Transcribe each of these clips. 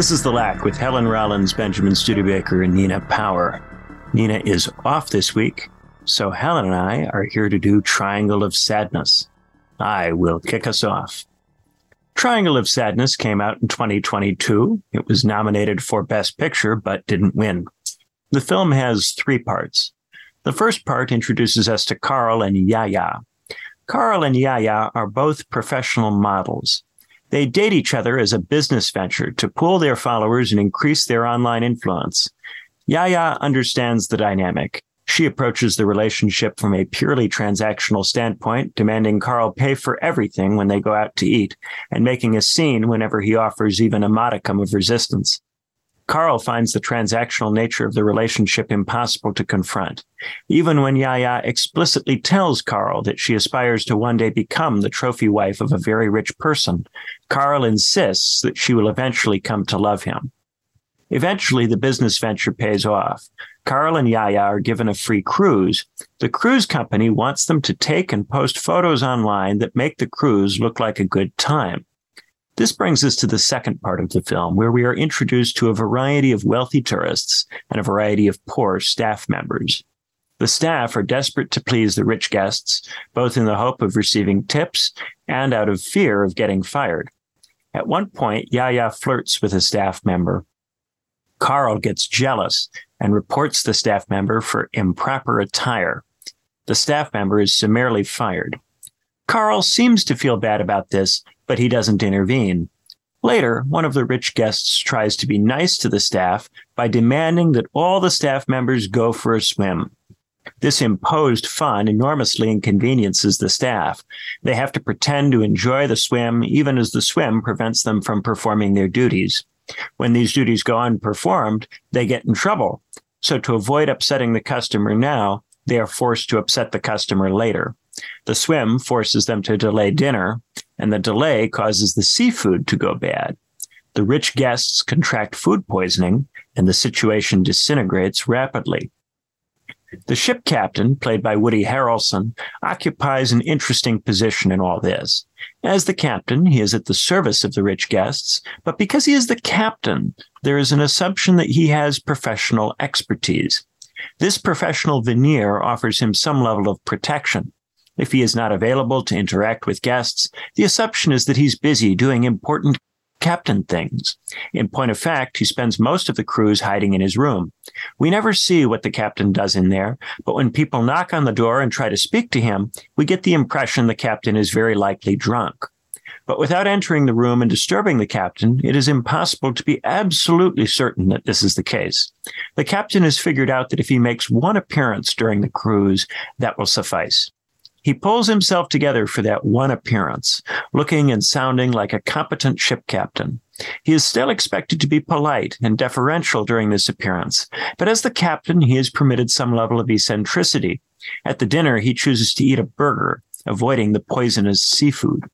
This is The Lack with Helen Rollins, Benjamin Studebaker, and Nina Power. Nina is off this week, so Helen and I are here to do Triangle of Sadness. I will kick us off. Triangle of Sadness came out in 2022. It was nominated for Best Picture, but didn't win. The film has three parts. The first part introduces us to Carl and Yaya. Carl and Yaya are both professional models. They date each other as a business venture to pool their followers and increase their online influence. Yaya understands the dynamic. She approaches the relationship from a purely transactional standpoint, demanding Carl pay for everything when they go out to eat and making a scene whenever he offers even a modicum of resistance. Carl finds the transactional nature of the relationship impossible to confront, even when Yaya explicitly tells Carl that she aspires to one day become the trophy wife of a very rich person. Carl insists that she will eventually come to love him. Eventually, the business venture pays off. Carl and Yaya are given a free cruise. The cruise company wants them to take and post photos online that make the cruise look like a good time. This brings us to the second part of the film, where we are introduced to a variety of wealthy tourists and a variety of poor staff members. The staff are desperate to please the rich guests, both in the hope of receiving tips and out of fear of getting fired. At one point, Yaya flirts with a staff member. Carl gets jealous and reports the staff member for improper attire. The staff member is summarily fired. Carl seems to feel bad about this but he doesn't intervene. Later, one of the rich guests tries to be nice to the staff by demanding that all the staff members go for a swim. This imposed fun enormously inconveniences the staff. They have to pretend to enjoy the swim, even as the swim prevents them from performing their duties. When these duties go unperformed, they get in trouble. So, to avoid upsetting the customer now, they are forced to upset the customer later. The swim forces them to delay dinner, and the delay causes the seafood to go bad. The rich guests contract food poisoning, and the situation disintegrates rapidly. The ship captain, played by Woody Harrelson, occupies an interesting position in all this. As the captain, he is at the service of the rich guests, but because he is the captain, there is an assumption that he has professional expertise. This professional veneer offers him some level of protection. If he is not available to interact with guests, the assumption is that he's busy doing important captain things. In point of fact, he spends most of the cruise hiding in his room. We never see what the captain does in there, but when people knock on the door and try to speak to him, we get the impression the captain is very likely drunk. But without entering the room and disturbing the captain, it is impossible to be absolutely certain that this is the case. The captain has figured out that if he makes one appearance during the cruise, that will suffice. He pulls himself together for that one appearance, looking and sounding like a competent ship captain. He is still expected to be polite and deferential during this appearance, but as the captain, he is permitted some level of eccentricity. At the dinner, he chooses to eat a burger, avoiding the poisonous seafood.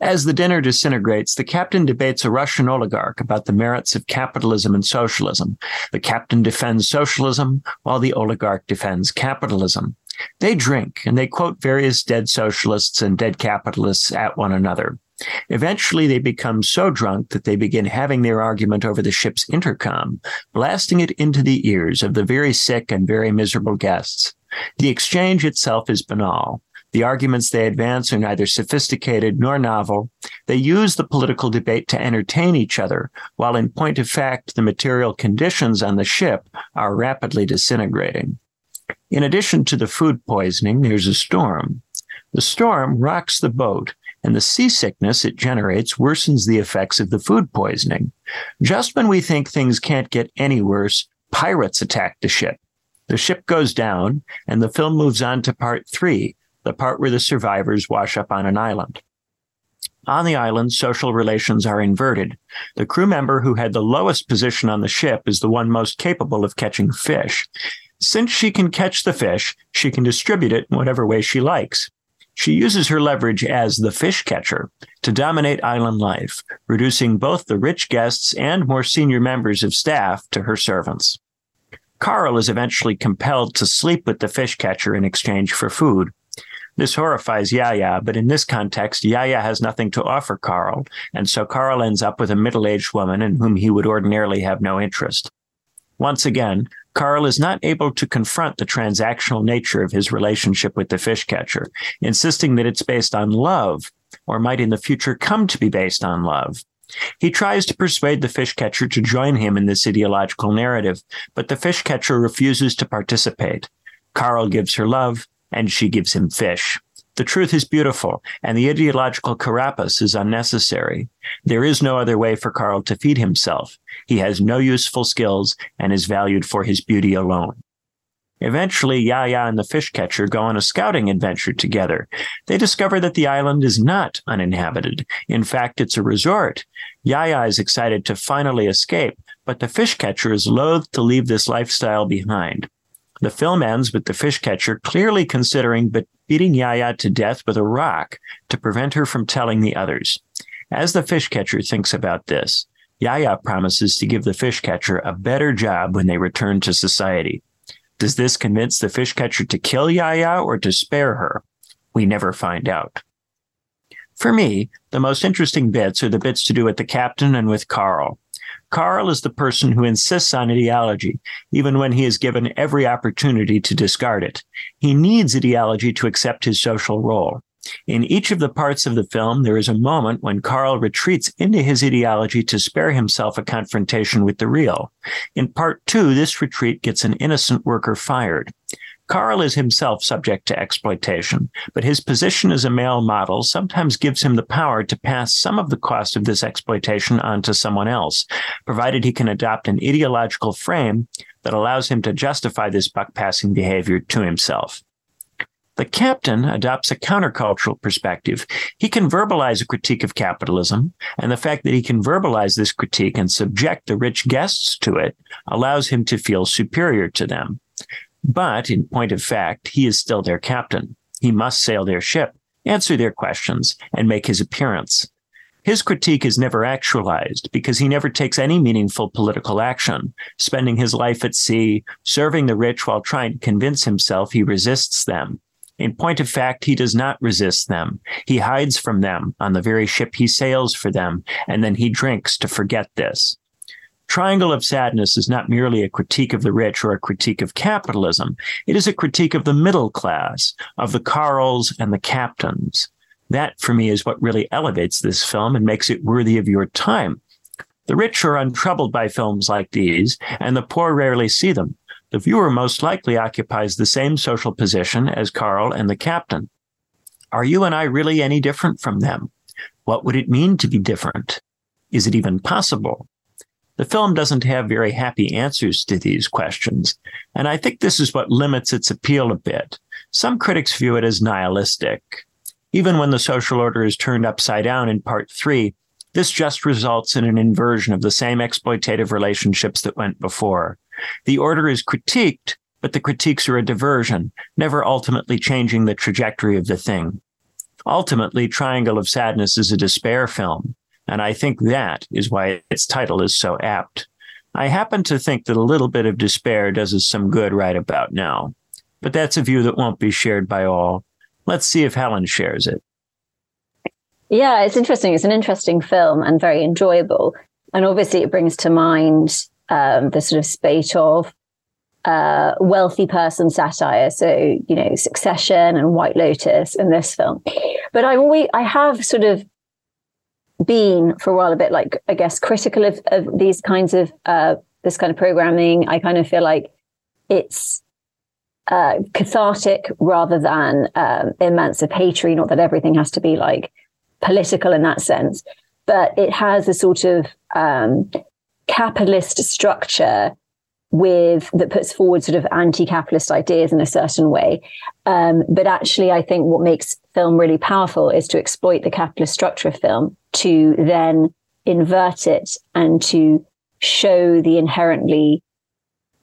As the dinner disintegrates, the captain debates a Russian oligarch about the merits of capitalism and socialism. The captain defends socialism while the oligarch defends capitalism. They drink and they quote various dead socialists and dead capitalists at one another. Eventually, they become so drunk that they begin having their argument over the ship's intercom, blasting it into the ears of the very sick and very miserable guests. The exchange itself is banal. The arguments they advance are neither sophisticated nor novel. They use the political debate to entertain each other, while in point of fact, the material conditions on the ship are rapidly disintegrating. In addition to the food poisoning, there's a storm. The storm rocks the boat, and the seasickness it generates worsens the effects of the food poisoning. Just when we think things can't get any worse, pirates attack the ship. The ship goes down, and the film moves on to part three, the part where the survivors wash up on an island. On the island, social relations are inverted. The crew member who had the lowest position on the ship is the one most capable of catching fish. Since she can catch the fish, she can distribute it in whatever way she likes. She uses her leverage as the fish catcher to dominate island life, reducing both the rich guests and more senior members of staff to her servants. Carl is eventually compelled to sleep with the fish catcher in exchange for food. This horrifies Yaya, but in this context, Yaya has nothing to offer Carl, and so Carl ends up with a middle aged woman in whom he would ordinarily have no interest. Once again, Carl is not able to confront the transactional nature of his relationship with the fish catcher, insisting that it's based on love, or might in the future come to be based on love. He tries to persuade the fish catcher to join him in this ideological narrative, but the fish catcher refuses to participate. Carl gives her love, and she gives him fish. The truth is beautiful, and the ideological carapace is unnecessary. There is no other way for Carl to feed himself. He has no useful skills and is valued for his beauty alone. Eventually, Yaya and the fish catcher go on a scouting adventure together. They discover that the island is not uninhabited. In fact, it's a resort. Yaya is excited to finally escape, but the fish catcher is loath to leave this lifestyle behind. The film ends with the fish catcher clearly considering beating Yaya to death with a rock to prevent her from telling the others. As the fish catcher thinks about this, Yaya promises to give the fish catcher a better job when they return to society. Does this convince the fish catcher to kill Yaya or to spare her? We never find out. For me, the most interesting bits are the bits to do with the captain and with Carl. Carl is the person who insists on ideology, even when he is given every opportunity to discard it. He needs ideology to accept his social role. In each of the parts of the film, there is a moment when Carl retreats into his ideology to spare himself a confrontation with the real. In part two, this retreat gets an innocent worker fired. Carl is himself subject to exploitation, but his position as a male model sometimes gives him the power to pass some of the cost of this exploitation onto someone else, provided he can adopt an ideological frame that allows him to justify this buck passing behavior to himself. The captain adopts a countercultural perspective. He can verbalize a critique of capitalism, and the fact that he can verbalize this critique and subject the rich guests to it allows him to feel superior to them. But in point of fact, he is still their captain. He must sail their ship, answer their questions, and make his appearance. His critique is never actualized because he never takes any meaningful political action, spending his life at sea, serving the rich while trying to convince himself he resists them. In point of fact, he does not resist them. He hides from them on the very ship he sails for them, and then he drinks to forget this. Triangle of Sadness is not merely a critique of the rich or a critique of capitalism. It is a critique of the middle class, of the Carls and the captains. That, for me, is what really elevates this film and makes it worthy of your time. The rich are untroubled by films like these, and the poor rarely see them. The viewer most likely occupies the same social position as Carl and the captain. Are you and I really any different from them? What would it mean to be different? Is it even possible? The film doesn't have very happy answers to these questions, and I think this is what limits its appeal a bit. Some critics view it as nihilistic. Even when the social order is turned upside down in part three, this just results in an inversion of the same exploitative relationships that went before. The order is critiqued, but the critiques are a diversion, never ultimately changing the trajectory of the thing. Ultimately, Triangle of Sadness is a despair film. And I think that is why its title is so apt. I happen to think that a little bit of despair does us some good right about now. But that's a view that won't be shared by all. Let's see if Helen shares it. Yeah, it's interesting. It's an interesting film and very enjoyable. And obviously, it brings to mind um, the sort of spate of uh, wealthy person satire. So, you know, Succession and White Lotus in this film. But I always, I have sort of been for a while a bit like I guess critical of, of these kinds of uh, this kind of programming. I kind of feel like it's uh, cathartic rather than um, emancipatory. Not that everything has to be like political in that sense, but it has a sort of um, capitalist structure with that puts forward sort of anti-capitalist ideas in a certain way. Um, but actually, I think what makes film really powerful is to exploit the capitalist structure of film to then invert it and to show the inherently,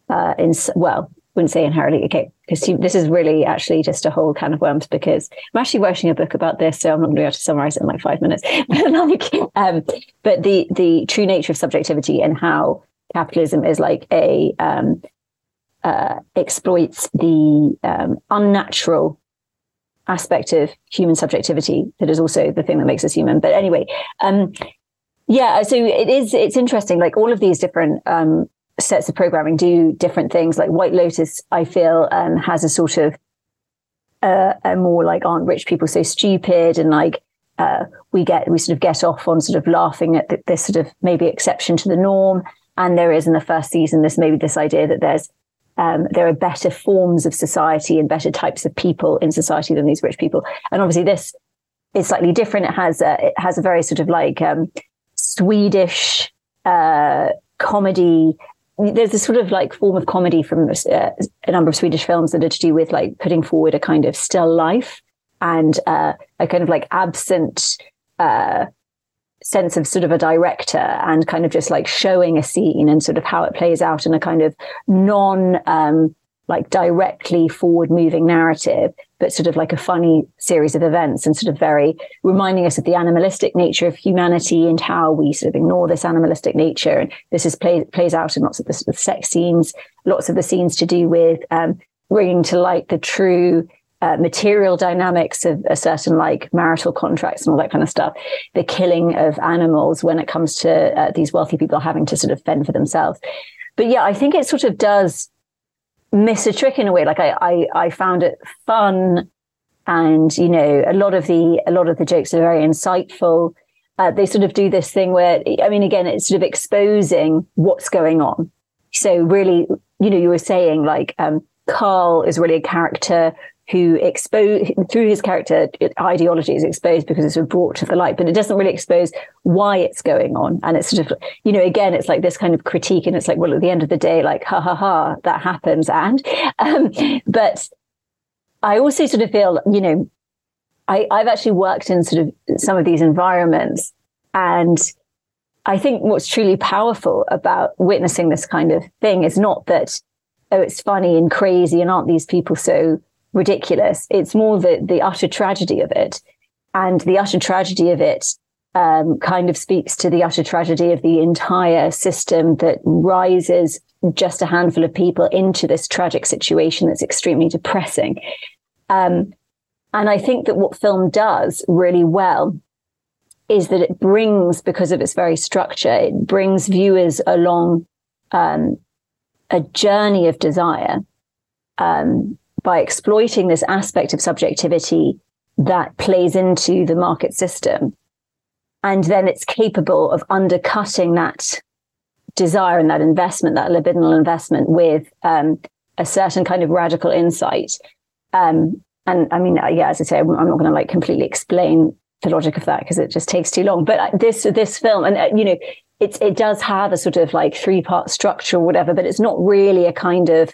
uh, in well, wouldn't say inherently, okay, because this is really actually just a whole can of worms because I'm actually writing a book about this, so I'm not going to be able to summarize it in like five minutes. um, but the the true nature of subjectivity and how capitalism is like a um, uh, exploits the um, unnatural aspect of human subjectivity that is also the thing that makes us human. But anyway, um, yeah, so it is. It's interesting. Like all of these different um, sets of programming do different things. Like White Lotus, I feel um, has a sort of uh, a more like aren't rich people so stupid and like uh, we get we sort of get off on sort of laughing at this sort of maybe exception to the norm. And there is in the first season this maybe this idea that there's um, there are better forms of society and better types of people in society than these rich people. And obviously, this is slightly different. It has a, it has a very sort of like um, Swedish uh, comedy. There's a sort of like form of comedy from uh, a number of Swedish films that are to do with like putting forward a kind of still life and uh, a kind of like absent uh, sense of sort of a director and kind of just like showing a scene and sort of how it plays out in a kind of non um, like directly forward moving narrative, but sort of like a funny series of events and sort of very reminding us of the animalistic nature of humanity and how we sort of ignore this animalistic nature. And this is play, plays out in lots of the sort of sex scenes, lots of the scenes to do with um, bringing to light the true uh, material dynamics of a certain like marital contracts and all that kind of stuff, the killing of animals when it comes to uh, these wealthy people having to sort of fend for themselves. But yeah, I think it sort of does miss a trick in a way. Like I, I, I found it fun, and you know, a lot of the a lot of the jokes are very insightful. Uh, they sort of do this thing where, I mean, again, it's sort of exposing what's going on. So really, you know, you were saying like um, Carl is really a character who expose through his character ideology is exposed because it's brought to the light, but it doesn't really expose why it's going on. And it's sort of, you know, again, it's like this kind of critique, and it's like, well, at the end of the day, like, ha ha ha, that happens, and, um, but I also sort of feel, you know, I, I've actually worked in sort of some of these environments, and I think what's truly powerful about witnessing this kind of thing is not that oh, it's funny and crazy, and aren't these people so ridiculous. It's more the the utter tragedy of it, and the utter tragedy of it um, kind of speaks to the utter tragedy of the entire system that rises just a handful of people into this tragic situation that's extremely depressing. Um, and I think that what film does really well is that it brings, because of its very structure, it brings viewers along um, a journey of desire um, by exploiting this aspect of subjectivity that plays into the market system. And then it's capable of undercutting that desire and that investment, that libidinal investment with um, a certain kind of radical insight. Um, and I mean, uh, yeah, as I say, I'm not going to like completely explain the logic of that because it just takes too long. But uh, this this film, and uh, you know, it it does have a sort of like three part structure or whatever, but it's not really a kind of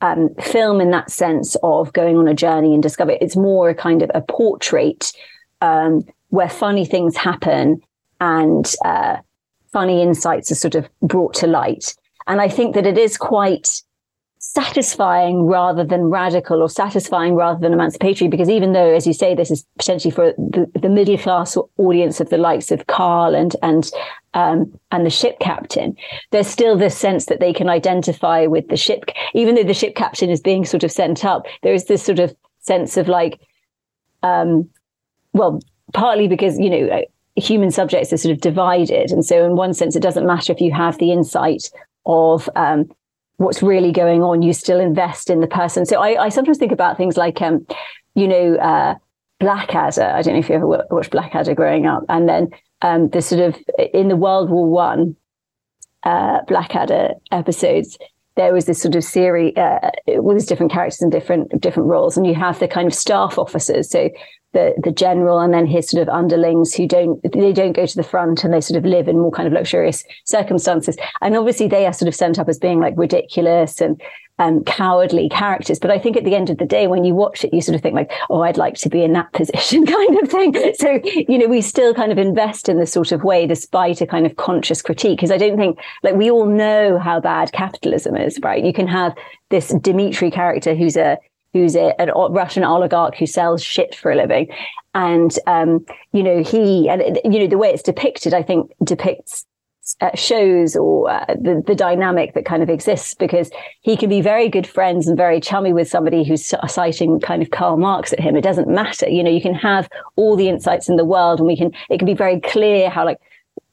um, film in that sense of going on a journey and discover. It's more a kind of a portrait um, where funny things happen and uh, funny insights are sort of brought to light. And I think that it is quite satisfying rather than radical or satisfying rather than emancipatory because even though as you say this is potentially for the, the middle class audience of the likes of carl and and um, and the ship captain there's still this sense that they can identify with the ship even though the ship captain is being sort of sent up there is this sort of sense of like um, well partly because you know uh, human subjects are sort of divided and so in one sense it doesn't matter if you have the insight of um, what's really going on, you still invest in the person. So I, I sometimes think about things like, um, you know, uh, Blackadder. I don't know if you ever watched Blackadder growing up, and then um, the sort of in the World War One uh, Blackadder episodes. There was this sort of series uh, with different characters and different different roles, and you have the kind of staff officers. So the the general and then his sort of underlings who don't they don't go to the front and they sort of live in more kind of luxurious circumstances. And obviously they are sort of sent up as being like ridiculous and um, cowardly characters. But i think at the end of the day when you watch it you sort of think like oh i'd like to be in that position kind of thing. So you know we still kind of invest in this sort of way despite a kind of conscious critique. Because i don't think like we all know how bad capitalism is right? You can have this dimitri character who's a who's a, a Russian oligarch who sells shit for a living. And, um, you know, he, and, you know, the way it's depicted, I think depicts uh, shows or uh, the, the dynamic that kind of exists because he can be very good friends and very chummy with somebody who's citing kind of Karl Marx at him. It doesn't matter. You know, you can have all the insights in the world and we can, it can be very clear how like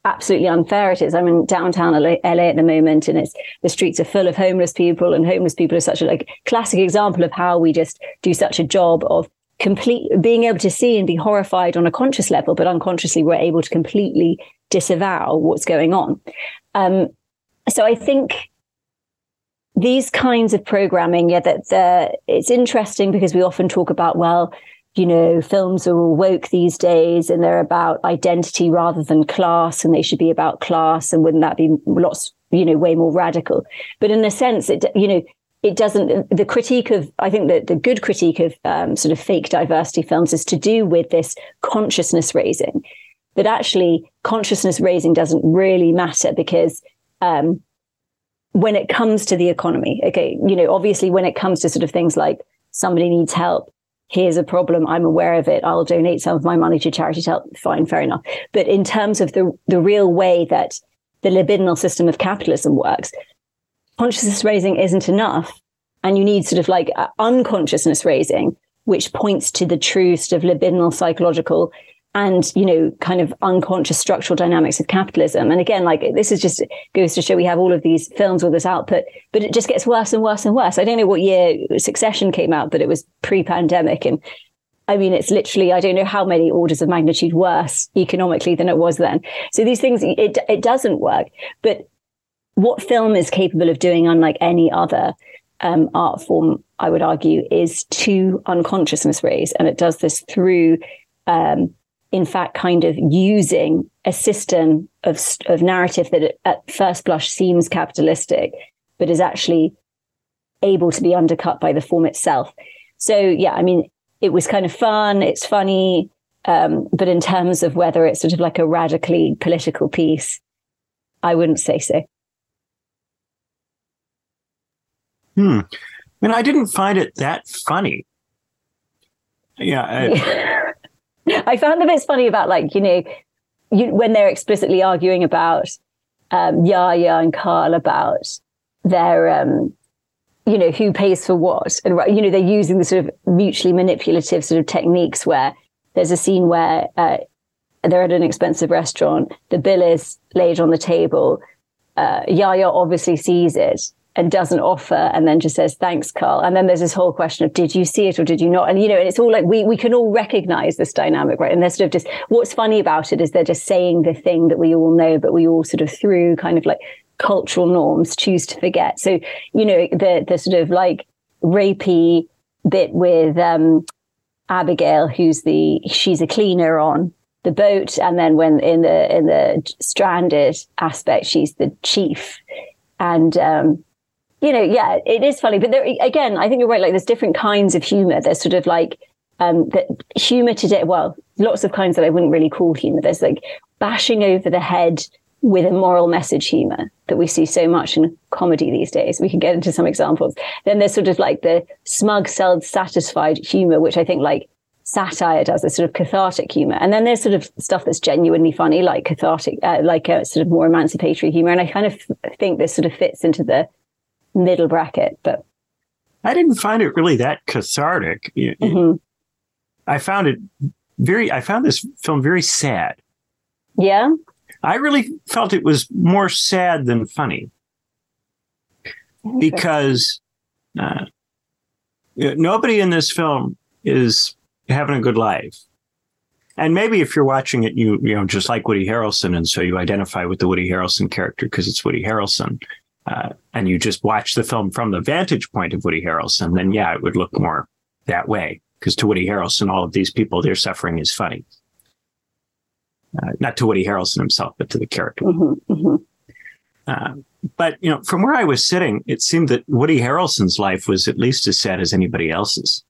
absolutely unfair it is. I'm in downtown LA, LA, at the moment and it's the streets are full of homeless people and homeless people are such a like classic example of how we just do such a job of complete being able to see and be horrified on a conscious level, but unconsciously we're able to completely disavow what's going on. Um, so I think these kinds of programming, yeah, that the, it's interesting because we often talk about, well, you know, films are all woke these days and they're about identity rather than class and they should be about class. And wouldn't that be lots, you know, way more radical? But in a sense, it, you know, it doesn't, the critique of, I think that the good critique of um, sort of fake diversity films is to do with this consciousness raising that actually consciousness raising doesn't really matter because um, when it comes to the economy, okay, you know, obviously when it comes to sort of things like somebody needs help, here's a problem, I'm aware of it, I'll donate some of my money to charity to help, fine, fair enough. But in terms of the the real way that the libidinal system of capitalism works, consciousness raising isn't enough. And you need sort of like uh, unconsciousness raising, which points to the true sort of libidinal psychological and you know kind of unconscious structural dynamics of capitalism. And again like this is just goes to show we have all of these films all this output but it just gets worse and worse and worse. I don't know what year succession came out but it was pre-pandemic. And i mean it's literally i don't know how many orders of magnitude worse economically than it was then. So these things it, it doesn't work. But what film is capable of doing unlike any other um, art form i would argue is to unconsciousness raise and it does this through um, in fact, kind of using a system of, of narrative that at first blush seems capitalistic, but is actually able to be undercut by the form itself. So, yeah, I mean, it was kind of fun. It's funny. Um, but in terms of whether it's sort of like a radically political piece, I wouldn't say so. Hmm. I mean, I didn't find it that funny. Yeah. I, I found the bits funny about like, you know, you, when they're explicitly arguing about um, Yaya and Carl about their, um, you know, who pays for what. And, you know, they're using the sort of mutually manipulative sort of techniques where there's a scene where uh, they're at an expensive restaurant, the bill is laid on the table. Uh, Yaya obviously sees it and doesn't offer and then just says thanks carl. And then there's this whole question of did you see it or did you not? And you know and it's all like we we can all recognize this dynamic right? And they're sort of just what's funny about it is they're just saying the thing that we all know but we all sort of through kind of like cultural norms choose to forget. So you know the the sort of like rapey bit with um abigail who's the she's a cleaner on the boat. And then when in the in the stranded aspect she's the chief. And um you know, yeah, it is funny. But there, again, I think you're right. Like, there's different kinds of humor. There's sort of like um, that humor today. Well, lots of kinds that I wouldn't really call humor. There's like bashing over the head with a moral message humor that we see so much in comedy these days. We can get into some examples. Then there's sort of like the smug, self-satisfied humor, which I think like satire does, a sort of cathartic humor. And then there's sort of stuff that's genuinely funny, like cathartic, uh, like a sort of more emancipatory humor. And I kind of think this sort of fits into the middle bracket, but I didn't find it really that cathartic. Mm-hmm. I found it very, I found this film very sad. Yeah. I really felt it was more sad than funny because uh, nobody in this film is having a good life. And maybe if you're watching it, you you know just like Woody Harrelson, and so you identify with the Woody Harrelson character because it's Woody Harrelson uh, and you just watch the film from the vantage point of Woody Harrelson, then yeah, it would look more that way. Because to Woody Harrelson, all of these people, their suffering is funny. Uh, not to Woody Harrelson himself, but to the character. Mm-hmm, mm-hmm. Uh, but you know, from where I was sitting, it seemed that Woody Harrelson's life was at least as sad as anybody else's.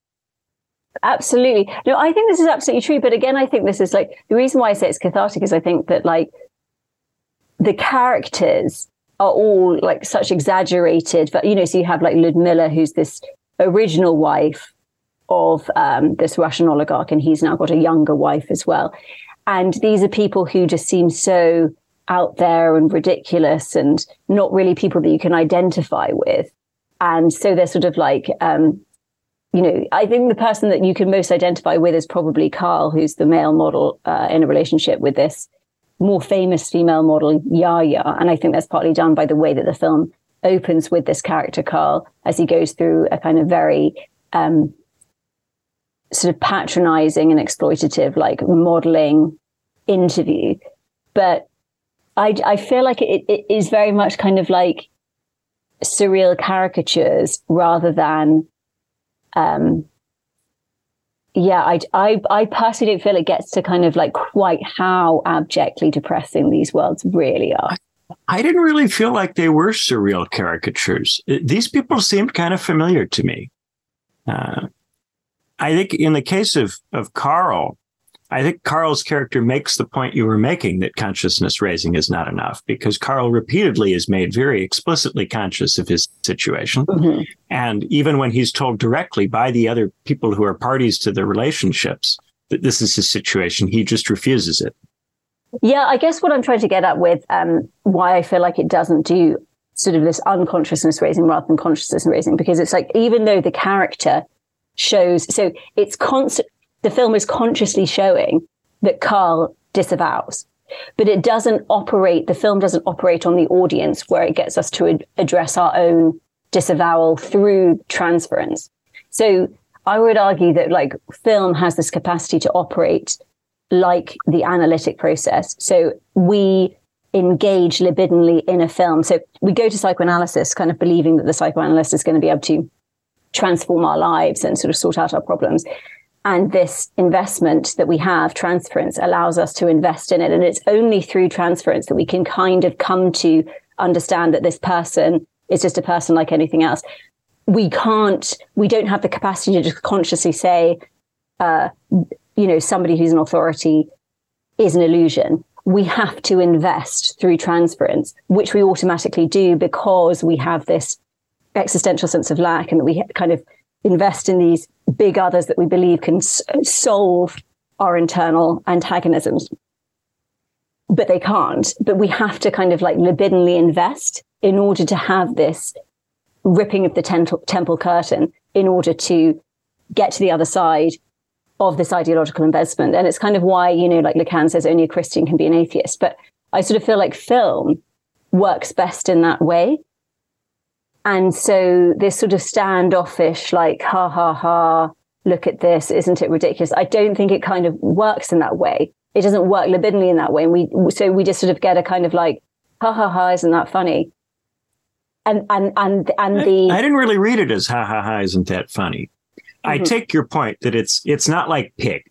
Absolutely. No, I think this is absolutely true. But again, I think this is like the reason why I say it's cathartic is I think that like the characters are all like such exaggerated, but you know, so you have like Ludmilla, who's this original wife of um, this Russian oligarch, and he's now got a younger wife as well. And these are people who just seem so out there and ridiculous and not really people that you can identify with. And so they're sort of like, um, you know, I think the person that you can most identify with is probably Carl, who's the male model uh, in a relationship with this more famous female model, Yaya. And I think that's partly done by the way that the film opens with this character, Carl, as he goes through a kind of very um, sort of patronizing and exploitative, like modeling interview. But I, I feel like it, it is very much kind of like surreal caricatures rather than, um, yeah, I, I, I personally don't feel it gets to kind of like quite how abjectly depressing these worlds really are. I didn't really feel like they were surreal caricatures. These people seemed kind of familiar to me. Uh, I think in the case of, of Carl, I think Carl's character makes the point you were making that consciousness raising is not enough because Carl repeatedly is made very explicitly conscious of his situation. Mm-hmm. And even when he's told directly by the other people who are parties to the relationships that this is his situation, he just refuses it. Yeah, I guess what I'm trying to get at with um, why I feel like it doesn't do sort of this unconsciousness raising rather than consciousness raising, because it's like even though the character shows, so it's constant, the film is consciously showing that Carl disavows, but it doesn't operate, the film doesn't operate on the audience where it gets us to ad- address our own disavowal through transference. So I would argue that like film has this capacity to operate like the analytic process. So we engage libidinally in a film. So we go to psychoanalysis kind of believing that the psychoanalyst is going to be able to transform our lives and sort of sort out our problems. And this investment that we have, transference, allows us to invest in it. And it's only through transference that we can kind of come to understand that this person is just a person like anything else. We can't, we don't have the capacity to just consciously say, uh, you know, somebody who's an authority is an illusion. We have to invest through transference, which we automatically do because we have this existential sense of lack and that we kind of invest in these big others that we believe can s- solve our internal antagonisms. But they can't. But we have to kind of like libidinally invest in order to have this ripping of the temple, temple curtain in order to get to the other side of this ideological investment. And it's kind of why, you know, like Lacan says, only a Christian can be an atheist. But I sort of feel like film works best in that way. And so this sort of standoffish, like, ha ha ha, look at this, isn't it ridiculous? I don't think it kind of works in that way. It doesn't work libidinally in that way. And we, so we just sort of get a kind of like, ha ha ha, isn't that funny? And, and, and, and the. I, I didn't really read it as ha ha ha, isn't that funny? I mm-hmm. take your point that it's it's not like Pig.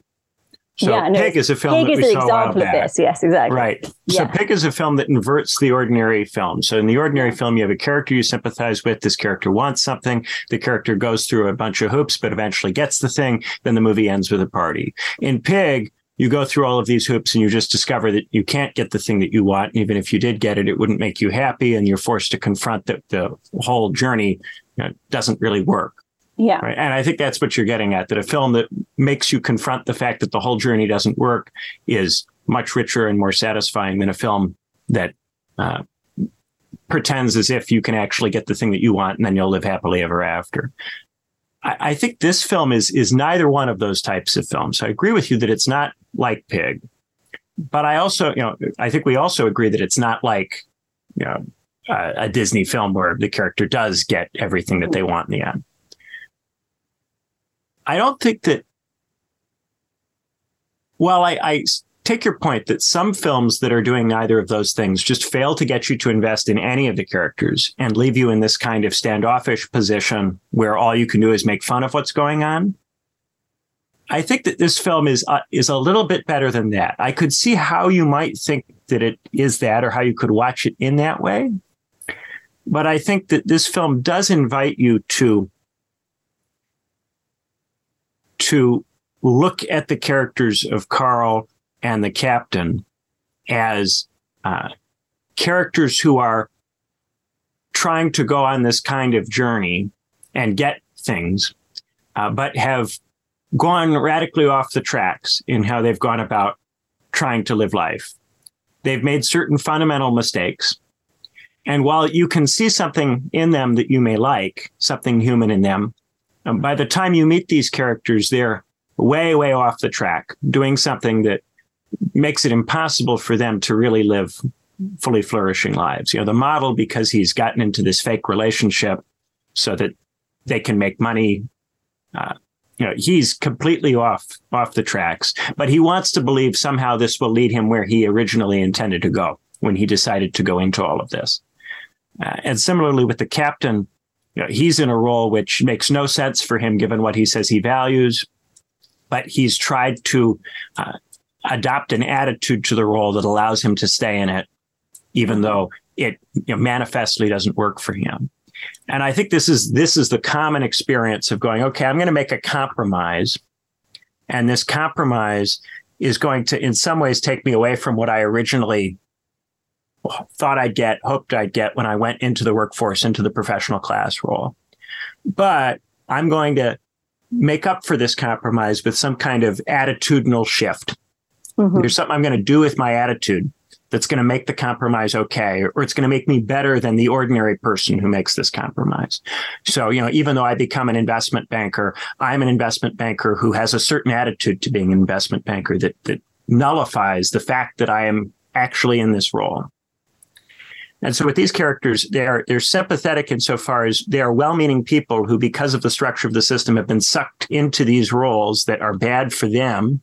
So yeah, no, Pig is a film Pig that we saw a while back. This. Yes, exactly. Right. Yeah. So Pig is a film that inverts the ordinary film. So in the ordinary film, you have a character you sympathize with. This character wants something. The character goes through a bunch of hoops, but eventually gets the thing. Then the movie ends with a party. In Pig, you go through all of these hoops and you just discover that you can't get the thing that you want. And Even if you did get it, it wouldn't make you happy. And you're forced to confront that the whole journey you know, doesn't really work. Yeah. Right? And I think that's what you're getting at that a film that makes you confront the fact that the whole journey doesn't work is much richer and more satisfying than a film that uh, pretends as if you can actually get the thing that you want and then you'll live happily ever after. I, think this film is is neither one of those types of films. I agree with you that it's not like Pig, but I also, you know, I think we also agree that it's not like, you know, uh, a Disney film where the character does get everything that they want in the end. I don't think that. Well, I, I take your point that some films that are doing neither of those things just fail to get you to invest in any of the characters and leave you in this kind of standoffish position where all you can do is make fun of what's going on. I think that this film is uh, is a little bit better than that. I could see how you might think that it is that or how you could watch it in that way. But I think that this film does invite you to to look at the characters of Carl and the captain as uh, characters who are trying to go on this kind of journey and get things, uh, but have gone radically off the tracks in how they've gone about trying to live life. they've made certain fundamental mistakes. And while you can see something in them that you may like, something human in them, um, by the time you meet these characters, they're way, way off the track, doing something that makes it impossible for them to really live fully flourishing lives. You know, the model, because he's gotten into this fake relationship so that they can make money. Uh, you know, he's completely off off the tracks, but he wants to believe somehow this will lead him where he originally intended to go when he decided to go into all of this. Uh, and similarly with the captain, you know, he's in a role which makes no sense for him given what he says he values, but he's tried to uh, adopt an attitude to the role that allows him to stay in it, even though it you know, manifestly doesn't work for him. And I think this is this is the common experience of going, okay, I'm going to make a compromise. And this compromise is going to in some ways take me away from what I originally thought I'd get, hoped I'd get when I went into the workforce, into the professional class role. But I'm going to make up for this compromise with some kind of attitudinal shift. Mm-hmm. There's something I'm going to do with my attitude that's going to make the compromise okay, or it's going to make me better than the ordinary person who makes this compromise. So, you know, even though I become an investment banker, I'm an investment banker who has a certain attitude to being an investment banker that, that nullifies the fact that I am actually in this role. And so with these characters, they're they're sympathetic insofar as they are well-meaning people who, because of the structure of the system, have been sucked into these roles that are bad for them.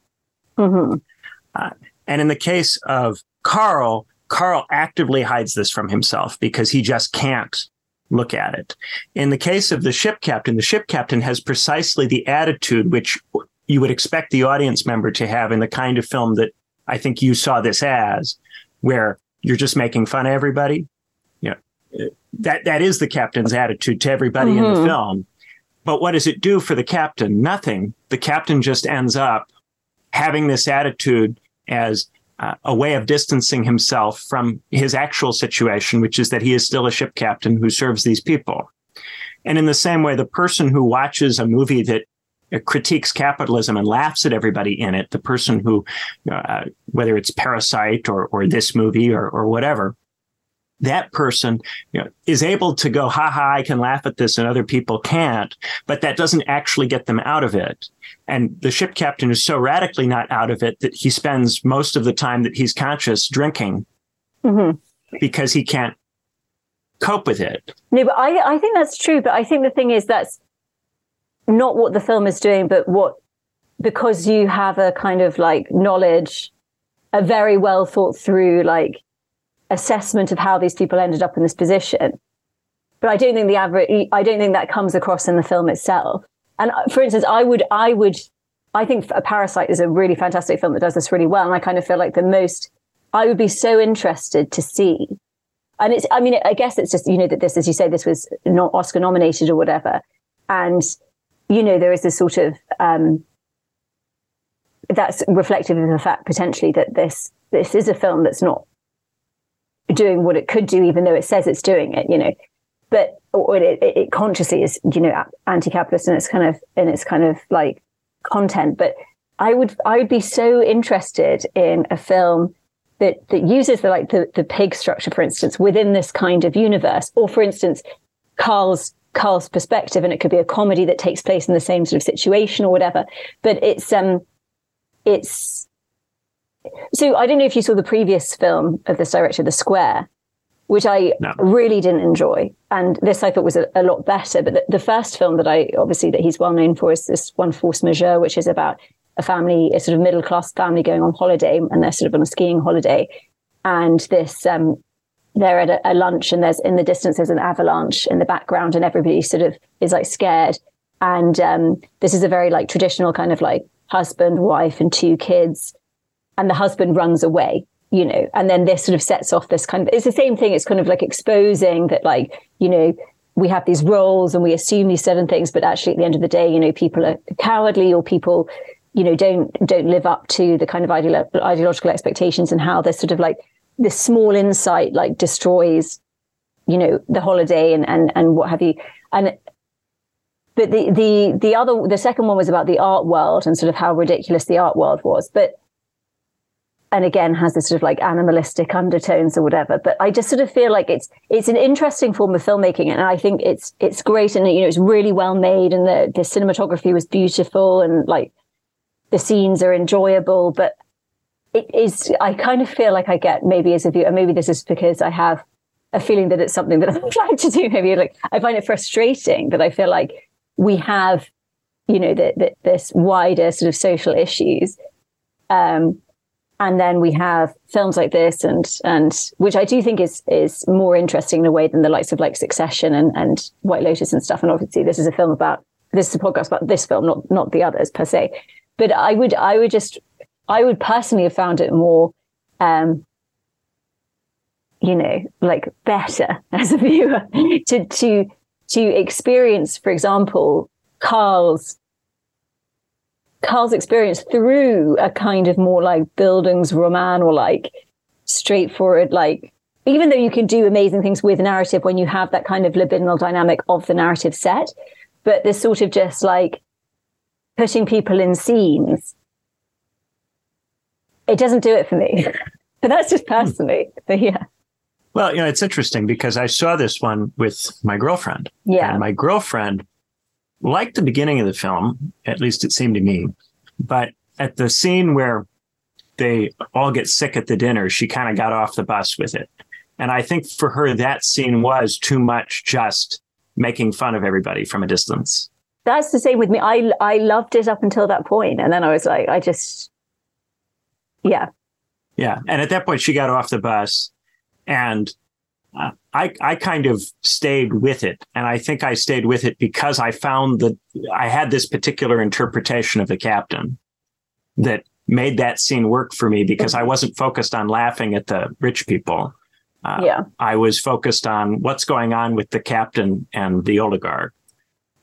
Mm-hmm. Uh, and in the case of Carl, Carl actively hides this from himself because he just can't look at it. In the case of the ship captain, the ship captain has precisely the attitude which you would expect the audience member to have in the kind of film that I think you saw this as, where you're just making fun of everybody. You know, that that is the captain's attitude to everybody mm-hmm. in the mm-hmm. film. But what does it do for the captain? Nothing. The captain just ends up having this attitude as uh, a way of distancing himself from his actual situation, which is that he is still a ship captain who serves these people. And in the same way, the person who watches a movie that critiques capitalism and laughs at everybody in it, the person who, uh, whether it's Parasite or, or this movie or, or whatever, that person you know, is able to go, ha ha, I can laugh at this and other people can't, but that doesn't actually get them out of it. And the ship captain is so radically not out of it that he spends most of the time that he's conscious drinking mm-hmm. because he can't cope with it. No, but I, I think that's true. But I think the thing is that's not what the film is doing, but what, because you have a kind of like knowledge, a very well thought through, like, assessment of how these people ended up in this position. But I don't think the average, I don't think that comes across in the film itself. And uh, for instance, I would, I would, I think a Parasite is a really fantastic film that does this really well. And I kind of feel like the most, I would be so interested to see. And it's, I mean, I guess it's just, you know, that this, as you say, this was not Oscar nominated or whatever. And, you know, there is this sort of, um, that's reflective of the fact potentially that this, this is a film that's not doing what it could do, even though it says it's doing it, you know. But it, it consciously is, you know, anti-capitalist in its kind of in its kind of like content. But I would I would be so interested in a film that that uses the like the, the pig structure, for instance, within this kind of universe, or for instance, Carl's Carl's perspective, and it could be a comedy that takes place in the same sort of situation or whatever. But it's um it's so I don't know if you saw the previous film of this director, The Square, which I no. really didn't enjoy. And this I thought was a, a lot better. But the, the, first film that I obviously that he's well known for is this one Force Majeure, which is about a family, a sort of middle class family going on holiday, and they're sort of on a skiing holiday. And this um, they're at a, a lunch and there's in the distance there's an avalanche in the background and everybody sort of is like scared. And um, this is a very like traditional kind of like husband, wife, and two kids and the husband runs away you know and then this sort of sets off this kind of it's the same thing it's kind of like exposing that like you know we have these roles and we assume these certain things but actually at the end of the day you know people are cowardly or people you know don't don't live up to the kind of ideolo- ideological expectations and how they're sort of like this small insight like destroys you know the holiday and and and what have you and but the the the other the second one was about the art world and sort of how ridiculous the art world was but and again has this sort of like animalistic undertones or whatever. But I just sort of feel like it's it's an interesting form of filmmaking, and I think it's it's great, and you know it's really well made, and the the cinematography was beautiful, and like the scenes are enjoyable. But it is I kind of feel like I get maybe as a viewer, maybe this is because I have a feeling that it's something that I'm trying to do. Maybe like I find it frustrating that I feel like we have, you know, that this wider sort of social issues. Um, and then we have films like this and and which I do think is is more interesting in a way than the likes of like Succession and, and White Lotus and stuff. And obviously this is a film about this is a podcast about this film, not not the others per se. But I would I would just I would personally have found it more um you know, like better as a viewer to to to experience, for example, Carl's Carl's experience through a kind of more like building's Bildungsroman or like straightforward, like even though you can do amazing things with narrative when you have that kind of libidinal dynamic of the narrative set, but this sort of just like putting people in scenes, it doesn't do it for me. but that's just personally. Hmm. But yeah. Well, you know, it's interesting because I saw this one with my girlfriend. Yeah. And my girlfriend liked the beginning of the film, at least it seemed to me. But at the scene where they all get sick at the dinner, she kind of got off the bus with it. And I think for her, that scene was too much just making fun of everybody from a distance. That's the same with me. I, I loved it up until that point, And then I was like, I just, yeah. Yeah. And at that point, she got off the bus and uh, I, I kind of stayed with it. And I think I stayed with it because I found that I had this particular interpretation of the captain that made that scene work for me because I wasn't focused on laughing at the rich people. Uh, yeah. I was focused on what's going on with the captain and the oligarch.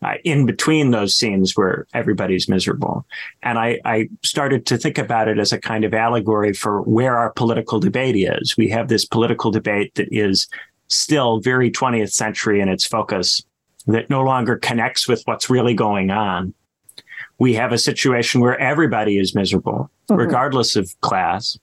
Uh, in between those scenes where everybody's miserable. And I, I, started to think about it as a kind of allegory for where our political debate is. We have this political debate that is still very 20th century in its focus, that no longer connects with what's really going on. We have a situation where everybody is miserable, mm-hmm. regardless of class.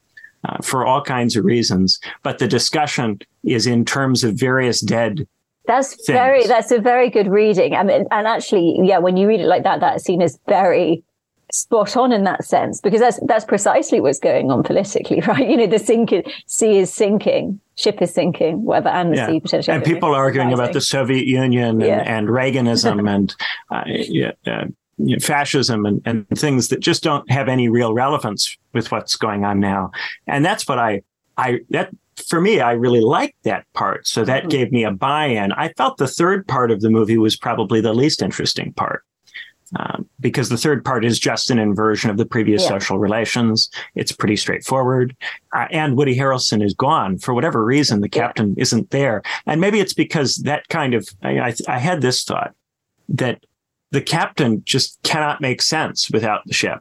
Uh, for all kinds of reasons, but the discussion is in terms of various dead that's things. very. That's a very good reading. I mean, and actually, yeah, when you read it like that, that scene is very spot on in that sense because that's that's precisely what's going on politically, right? You know, the sinking sea is sinking, ship is sinking, whatever, and the yeah. sea potentially. And people arguing about the Soviet Union and, yeah. and Reaganism and uh, yeah, uh, you know, fascism and, and things that just don't have any real relevance with what's going on now. And that's what I I that for me, I really liked that part. So that mm-hmm. gave me a buy in. I felt the third part of the movie was probably the least interesting part. Um, because the third part is just an inversion of the previous yeah. social relations. It's pretty straightforward. Uh, and Woody Harrelson is gone for whatever reason. The captain yeah. isn't there. And maybe it's because that kind of, I, I, I had this thought that the captain just cannot make sense without the ship.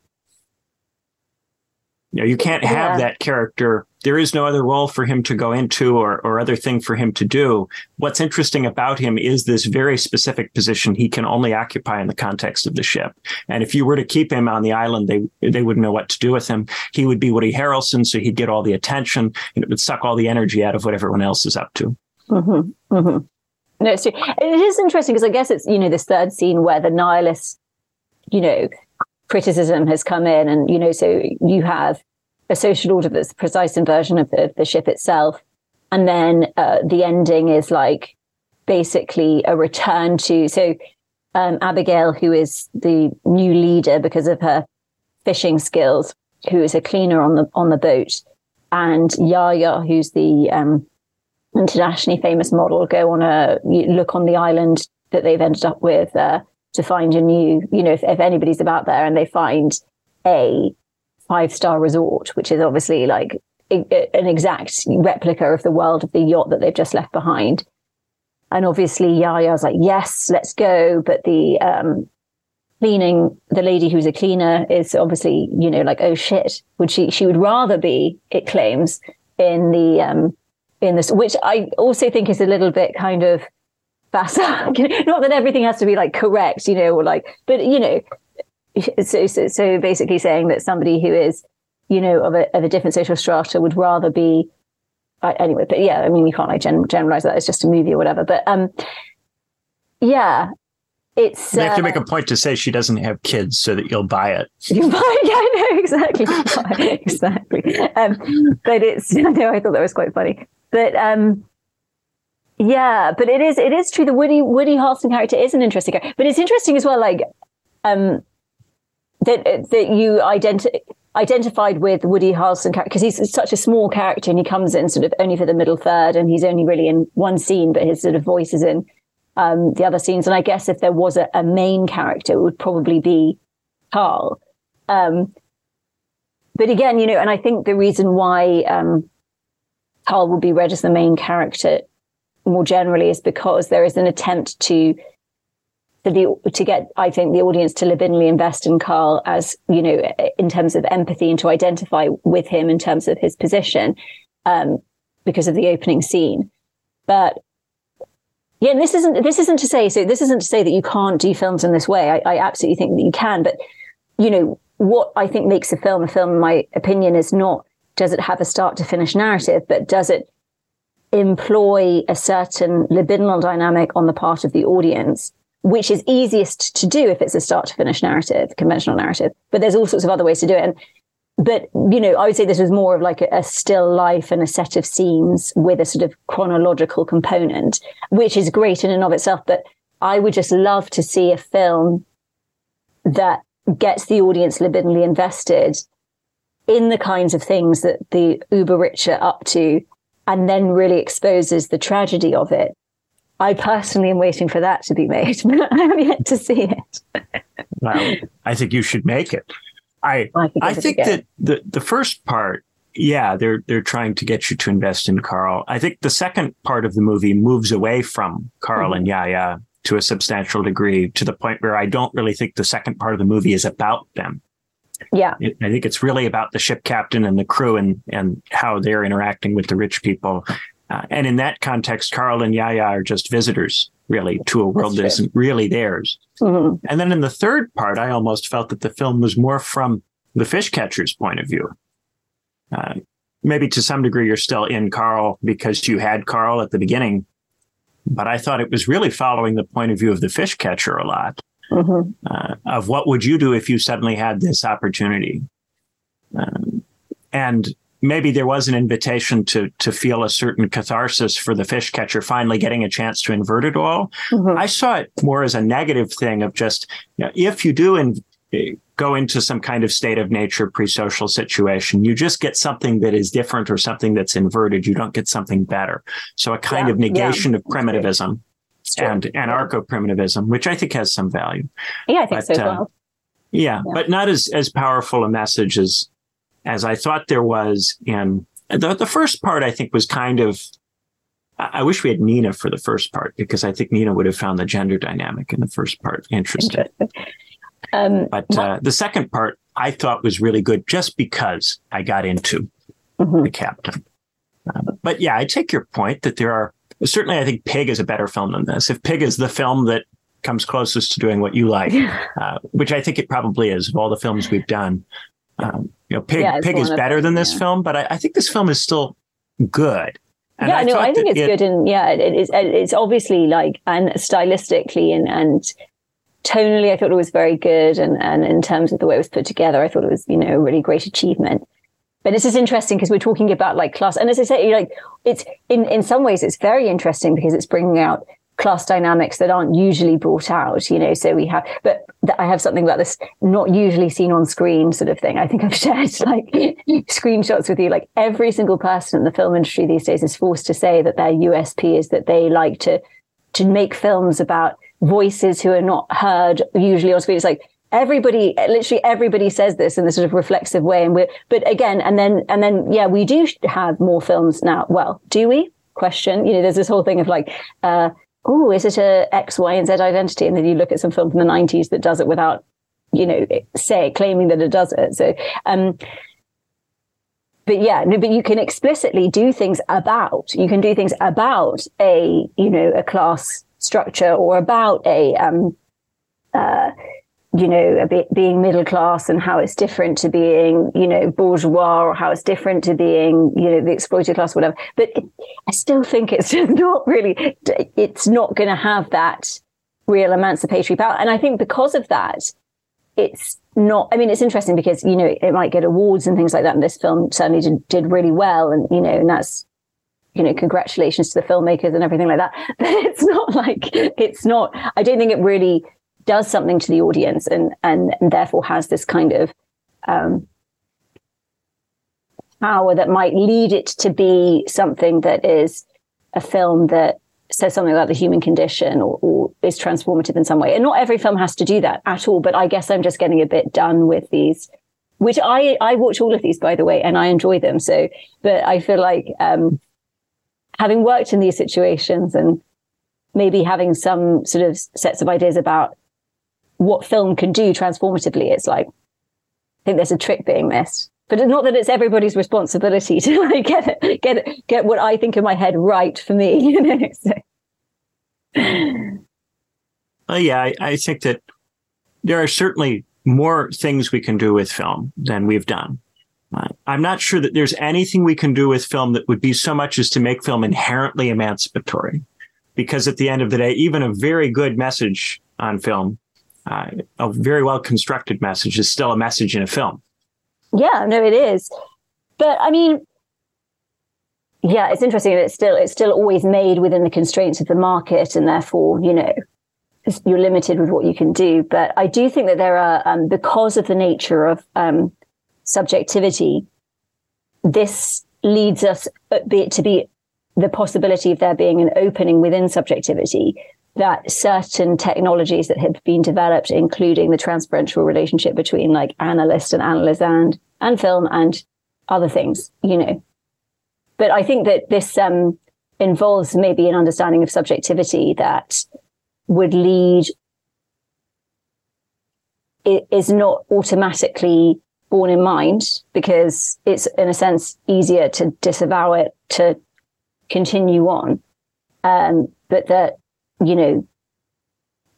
You know, you can't have yeah. that character there is no other role for him to go into or, or other thing for him to do. What's interesting about him is this very specific position he can only occupy in the context of the ship. And if you were to keep him on the island, they they wouldn't know what to do with him. He would be Woody Harrelson, so he'd get all the attention and it would suck all the energy out of what everyone else is up to. Mm-hmm. Mm-hmm. No, it's true. It is interesting because I guess it's you know this third scene where the nihilist, you know, criticism has come in, and you know, so you have a social order that's a precise inversion of the, the ship itself. And then uh, the ending is like basically a return to so um, Abigail, who is the new leader because of her fishing skills, who is a cleaner on the on the boat, and Yaya, who's the um, internationally famous model, go on a look on the island that they've ended up with uh, to find a new, you know, if, if anybody's about there and they find a five star resort, which is obviously like an exact replica of the world of the yacht that they've just left behind. And obviously Yaya's like, yes, let's go. But the um, cleaning, the lady who's a cleaner is obviously, you know, like, oh shit, would she, she would rather be, it claims, in the, um, in this, which I also think is a little bit kind of facile. Not that everything has to be like correct, you know, or like, but you know, so, so, so basically saying that somebody who is you know, of a, of a different social strata would rather be, uh, anyway, but yeah, I mean, you can't like gen- generalize that. It's just a movie or whatever. But um, yeah, it's. They have to make a uh, point to say she doesn't have kids so that you'll buy it. You buy it, yeah, no, exactly. exactly. Um, but it's, you know, I thought that was quite funny. But um, yeah, but it is it is true. The Woody Woody Harrelson character is an interesting character, but it's interesting as well. Like um, that that you identi- identified with Woody Harrelson because he's such a small character and he comes in sort of only for the middle third and he's only really in one scene, but his sort of voice is in um, the other scenes. And I guess if there was a, a main character, it would probably be Carl. Um, but again, you know, and I think the reason why um, Carl would be read as the main character more generally is because there is an attempt to for the to get I think the audience to libidinally invest in Carl as you know in terms of empathy and to identify with him in terms of his position um, because of the opening scene. But yeah, this isn't this isn't to say so this isn't to say that you can't do films in this way. I, I absolutely think that you can, but you know what I think makes a film a film, in my opinion, is not does it have a start to finish narrative, but does it employ a certain libidinal dynamic on the part of the audience, which is easiest to do if it's a start to finish narrative, conventional narrative. But there's all sorts of other ways to do it. And, but, you know, I would say this was more of like a, a still life and a set of scenes with a sort of chronological component, which is great in and of itself. But I would just love to see a film that gets the audience libidinally invested in the kinds of things that the uber rich are up to and then really exposes the tragedy of it. I personally am waiting for that to be made, but I have yet to see it. well, I think you should make it. I I think, I think that the the first part, yeah, they're they're trying to get you to invest in Carl. I think the second part of the movie moves away from Carl mm-hmm. and Yaya to a substantial degree to the point where I don't really think the second part of the movie is about them. Yeah. I think it's really about the ship captain and the crew and, and how they're interacting with the rich people. Uh, and in that context, Carl and Yaya are just visitors, really, to a world that isn't really theirs. Mm-hmm. And then in the third part, I almost felt that the film was more from the fish catcher's point of view. Uh, maybe to some degree, you're still in Carl because you had Carl at the beginning, but I thought it was really following the point of view of the fish catcher a lot mm-hmm. uh, of what would you do if you suddenly had this opportunity. Um, and maybe there was an invitation to to feel a certain catharsis for the fish catcher finally getting a chance to invert it all. Mm-hmm. I saw it more as a negative thing of just you know, if you do and go into some kind of state of nature pre-social situation, you just get something that is different or something that's inverted. You don't get something better. So a kind yeah, of negation yeah. of primitivism and anarcho primitivism, which I think has some value. Yeah, I think but, so uh, well. Yeah, yeah, but not as as powerful a message as as I thought there was in the the first part. I think was kind of. I wish we had Nina for the first part because I think Nina would have found the gender dynamic in the first part interesting. interesting. Um, but uh, the second part I thought was really good just because I got into mm-hmm. the captain. Uh, but yeah, I take your point that there are certainly I think Pig is a better film than this. If Pig is the film that comes closest to doing what you like, uh, which I think it probably is of all the films we've done. Um, you know, Pig yeah, Pig is better than this yeah. film, but I, I, think this film is still good. And yeah, I no, I think it's it, good, and yeah, it is. It's obviously like and stylistically and and tonally, I thought it was very good, and and in terms of the way it was put together, I thought it was you know a really great achievement. But this is interesting because we're talking about like class, and as I say, like it's in in some ways it's very interesting because it's bringing out class dynamics that aren't usually brought out. You know, so we have, but I have something about this not usually seen on screen sort of thing. I think I've shared like screenshots with you. Like every single person in the film industry these days is forced to say that their USP is that they like to to make films about voices who are not heard usually on screen. It's like everybody literally everybody says this in this sort of reflexive way and we're but again and then and then yeah we do have more films now well do we question you know there's this whole thing of like uh oh is it a x y and z identity? And then you look at some film from the 90s that does it without you know say claiming that it does it. So um but yeah no but you can explicitly do things about you can do things about a you know a class structure or about a um uh you know, bit, being middle class and how it's different to being, you know, bourgeois or how it's different to being, you know, the exploited class, whatever. But it, I still think it's not really, it's not going to have that real emancipatory power. And I think because of that, it's not, I mean, it's interesting because, you know, it might get awards and things like that. And this film certainly did, did really well. And, you know, and that's, you know, congratulations to the filmmakers and everything like that. But it's not like, it's not, I don't think it really, does something to the audience and and, and therefore has this kind of um, power that might lead it to be something that is a film that says something about the human condition or, or, is transformative in some way. And not every film has to do that at all. But I guess I'm just getting a bit done with these, which I I watch all of these by the way, and I enjoy them. So, but I feel like um, having worked in these situations and maybe having some sort of sets of ideas about what film can do transformatively. It's like, I think there's a trick being missed. But it's not that it's everybody's responsibility to like get get get what I think in my head right for me. You know. So. Uh, yeah, I, I think that there are certainly more things we can do with film than we've done. Uh, I'm not sure that there's anything we can do with film that would be so much as to make film inherently emancipatory. Because at the end of the day, even a very good message on film uh, a very well constructed message is still a message in a film. Yeah, no, it is. But I mean, yeah, it's interesting. It's still it's still always made within the constraints of the market, and therefore, you know, you're limited with what you can do. But I do think that there are, um, because of the nature of um, subjectivity, this leads us to be the possibility of there being an opening within subjectivity that certain technologies that had been developed, including the transferential relationship between like analyst and analysand and film and other things, you know. But I think that this um, involves maybe an understanding of subjectivity that would lead it is not automatically borne in mind because it's in a sense easier to disavow it to continue on um, but that you know,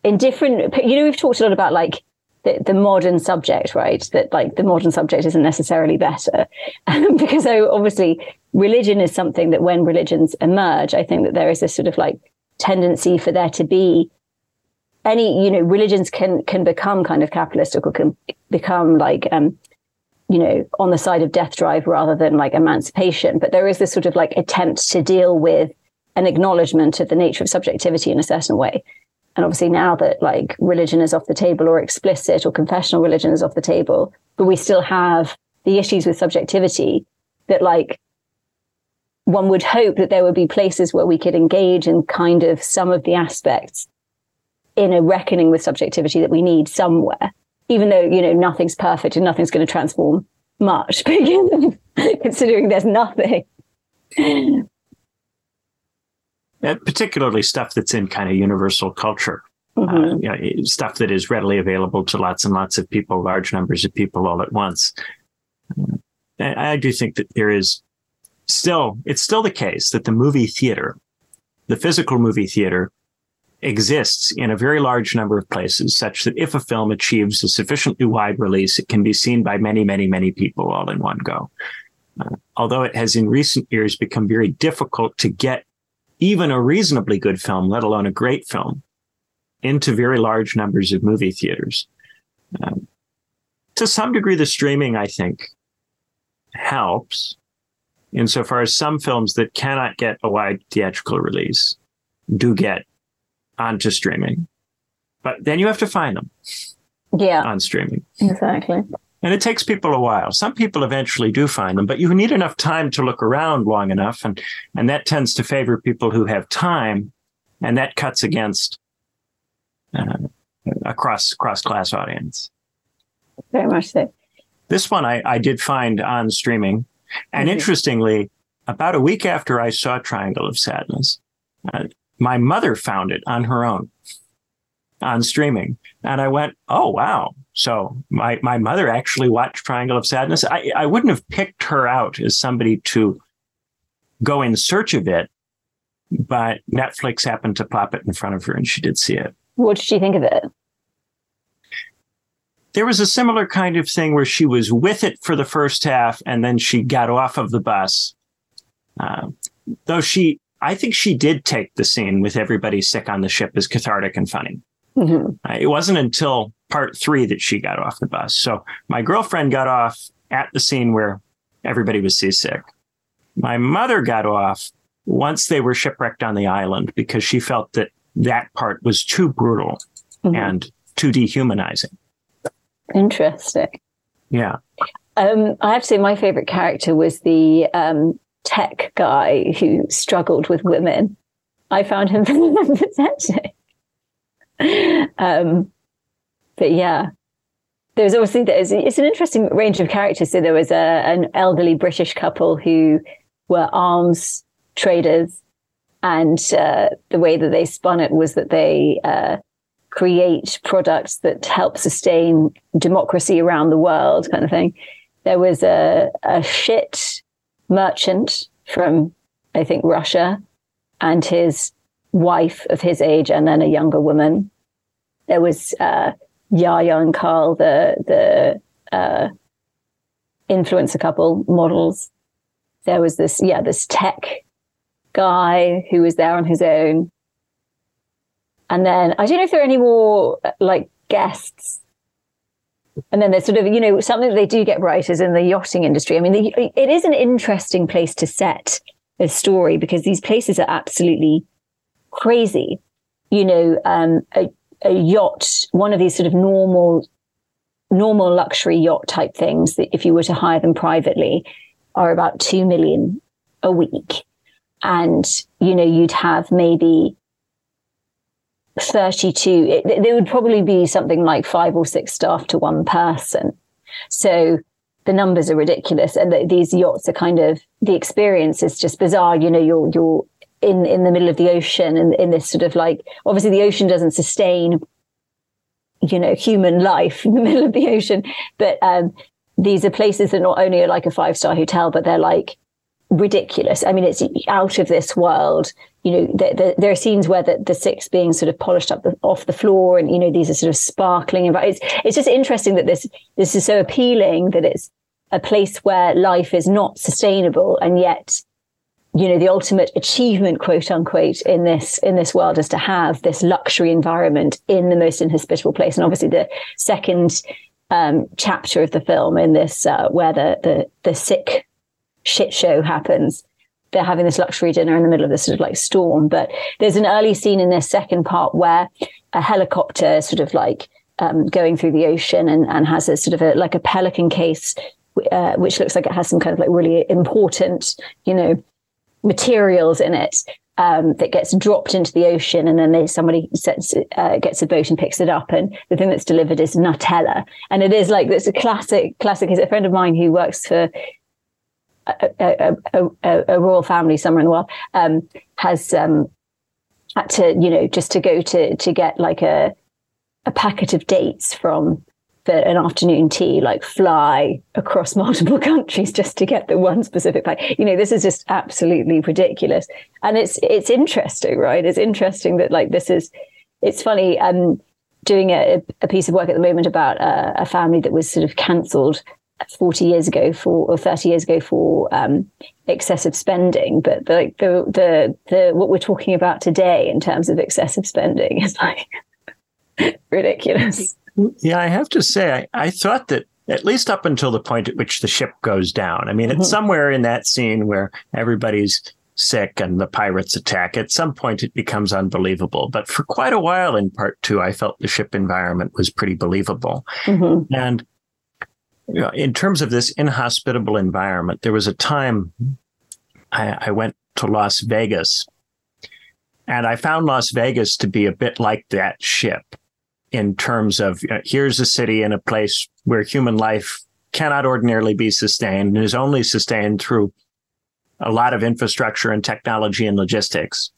in different, you know, we've talked a lot about like the, the modern subject, right? That like the modern subject isn't necessarily better because so obviously religion is something that when religions emerge, I think that there is this sort of like tendency for there to be any, you know, religions can, can become kind of capitalistic or can become like, um, you know, on the side of death drive rather than like emancipation. But there is this sort of like attempt to deal with an acknowledgement of the nature of subjectivity in a certain way. And obviously now that like religion is off the table or explicit or confessional religion is off the table, but we still have the issues with subjectivity that like one would hope that there would be places where we could engage in kind of some of the aspects in a reckoning with subjectivity that we need somewhere, even though, you know, nothing's perfect and nothing's going to transform much, considering there's nothing. Uh, particularly stuff that's in kind of universal culture. Uh, mm-hmm. You know, stuff that is readily available to lots and lots of people, large numbers of people all at once. Uh, I, I do think that there is still, it's still the case that the movie theater, the physical movie theater, exists in a very large number of places, such that if a film achieves a sufficiently wide release, it can be seen by many, many, many people all in one go. Uh, although it has in recent years become very difficult to get even a reasonably good film, let alone a great film, into very large numbers of movie theaters. Um, to some degree, the streaming, I think, helps insofar as some films that cannot get a wide theatrical release do get onto streaming. But then you have to find them. Yeah. On streaming. Exactly. And it takes people a while. Some people eventually do find them, but you need enough time to look around long enough. And, and that tends to favor people who have time. And that cuts against uh, a cross, cross class audience. Very much so. This one I, I did find on streaming. And mm-hmm. interestingly, about a week after I saw Triangle of Sadness, uh, my mother found it on her own on streaming. And I went, oh, wow. So my, my mother actually watched Triangle of Sadness. I, I wouldn't have picked her out as somebody to go in search of it, but Netflix happened to pop it in front of her and she did see it. What did she think of it? there was a similar kind of thing where she was with it for the first half and then she got off of the bus. Uh, though she, I think she did take the scene with everybody sick on the ship as cathartic and funny. Mm-hmm. Uh, it wasn't until part three that she got off the bus. So my girlfriend got off at the scene where everybody was seasick. My mother got off once they were shipwrecked on the island because she felt that that part was too brutal mm-hmm. and too dehumanizing. Interesting. Yeah. Um, I have to say, my favorite character was the um, tech guy who struggled with women. I found him very empathetic. um, but yeah, there's obviously there's it's an interesting range of characters. So there was a, an elderly British couple who were arms traders, and uh, the way that they spun it was that they uh, create products that help sustain democracy around the world, kind of thing. There was a, a shit merchant from, I think, Russia and his wife of his age and then a younger woman. There was uh, Yaya and Carl, the, the uh, influencer couple models. There was this, yeah, this tech guy who was there on his own. And then I don't know if there are any more like guests. And then there's sort of, you know, something that they do get right is in the yachting industry. I mean, the, it is an interesting place to set a story because these places are absolutely crazy. You know, um, a, a yacht, one of these sort of normal, normal luxury yacht type things that if you were to hire them privately are about 2 million a week. And, you know, you'd have maybe 32, it, there would probably be something like five or six staff to one person. So the numbers are ridiculous. And the, these yachts are kind of, the experience is just bizarre. You know, you're, you're in, in the middle of the ocean and in this sort of like, obviously the ocean doesn't sustain, you know, human life in the middle of the ocean. But, um, these are places that not only are like a five star hotel, but they're like ridiculous. I mean, it's out of this world. You know, the, the, there are scenes where the, the six being sort of polished up the, off the floor, and you know, these are sort of sparkling. It's it's just interesting that this this is so appealing that it's a place where life is not sustainable, and yet, you know, the ultimate achievement, quote unquote, in this in this world is to have this luxury environment in the most inhospitable place. And obviously, the second um, chapter of the film in this, uh, where the the the sick shit show happens. They're having this luxury dinner in the middle of this sort of like storm. But there's an early scene in this second part where a helicopter sort of like um, going through the ocean and, and has a sort of a like a pelican case, uh, which looks like it has some kind of like really important, you know, materials in it. Um, that gets dropped into the ocean, and then they, somebody sets, uh, gets a boat and picks it up, and the thing that's delivered is Nutella, and it is like it's a classic. Classic is a friend of mine who works for a, a, a, a, royal family somewhere in the world um, has um, had to, you know, just to go to to get like a a packet of dates from an afternoon tea, like fly across multiple countries just to get the one specific pack. You know, this is just absolutely ridiculous, and it's it's interesting, right? It's interesting that like this is. It's funny. Um, doing a, a piece of work at the moment about a family that was sort of cancelled 40 years ago for or 30 years ago for um, excessive spending but the, the the the what we're talking about today in terms of excessive spending is like ridiculous yeah i have to say I, I thought that at least up until the point at which the ship goes down i mean mm-hmm. it's somewhere in that scene where everybody's sick and the pirates attack at some point it becomes unbelievable but for quite a while in part two i felt the ship environment was pretty believable mm-hmm. and you know, in terms of this inhospitable environment, there was a time I, I went to Las Vegas and I found Las Vegas to be a bit like that ship in terms of know, here's a city in a place where human life cannot ordinarily be sustained and is only sustained through a lot of infrastructure and technology and logistics.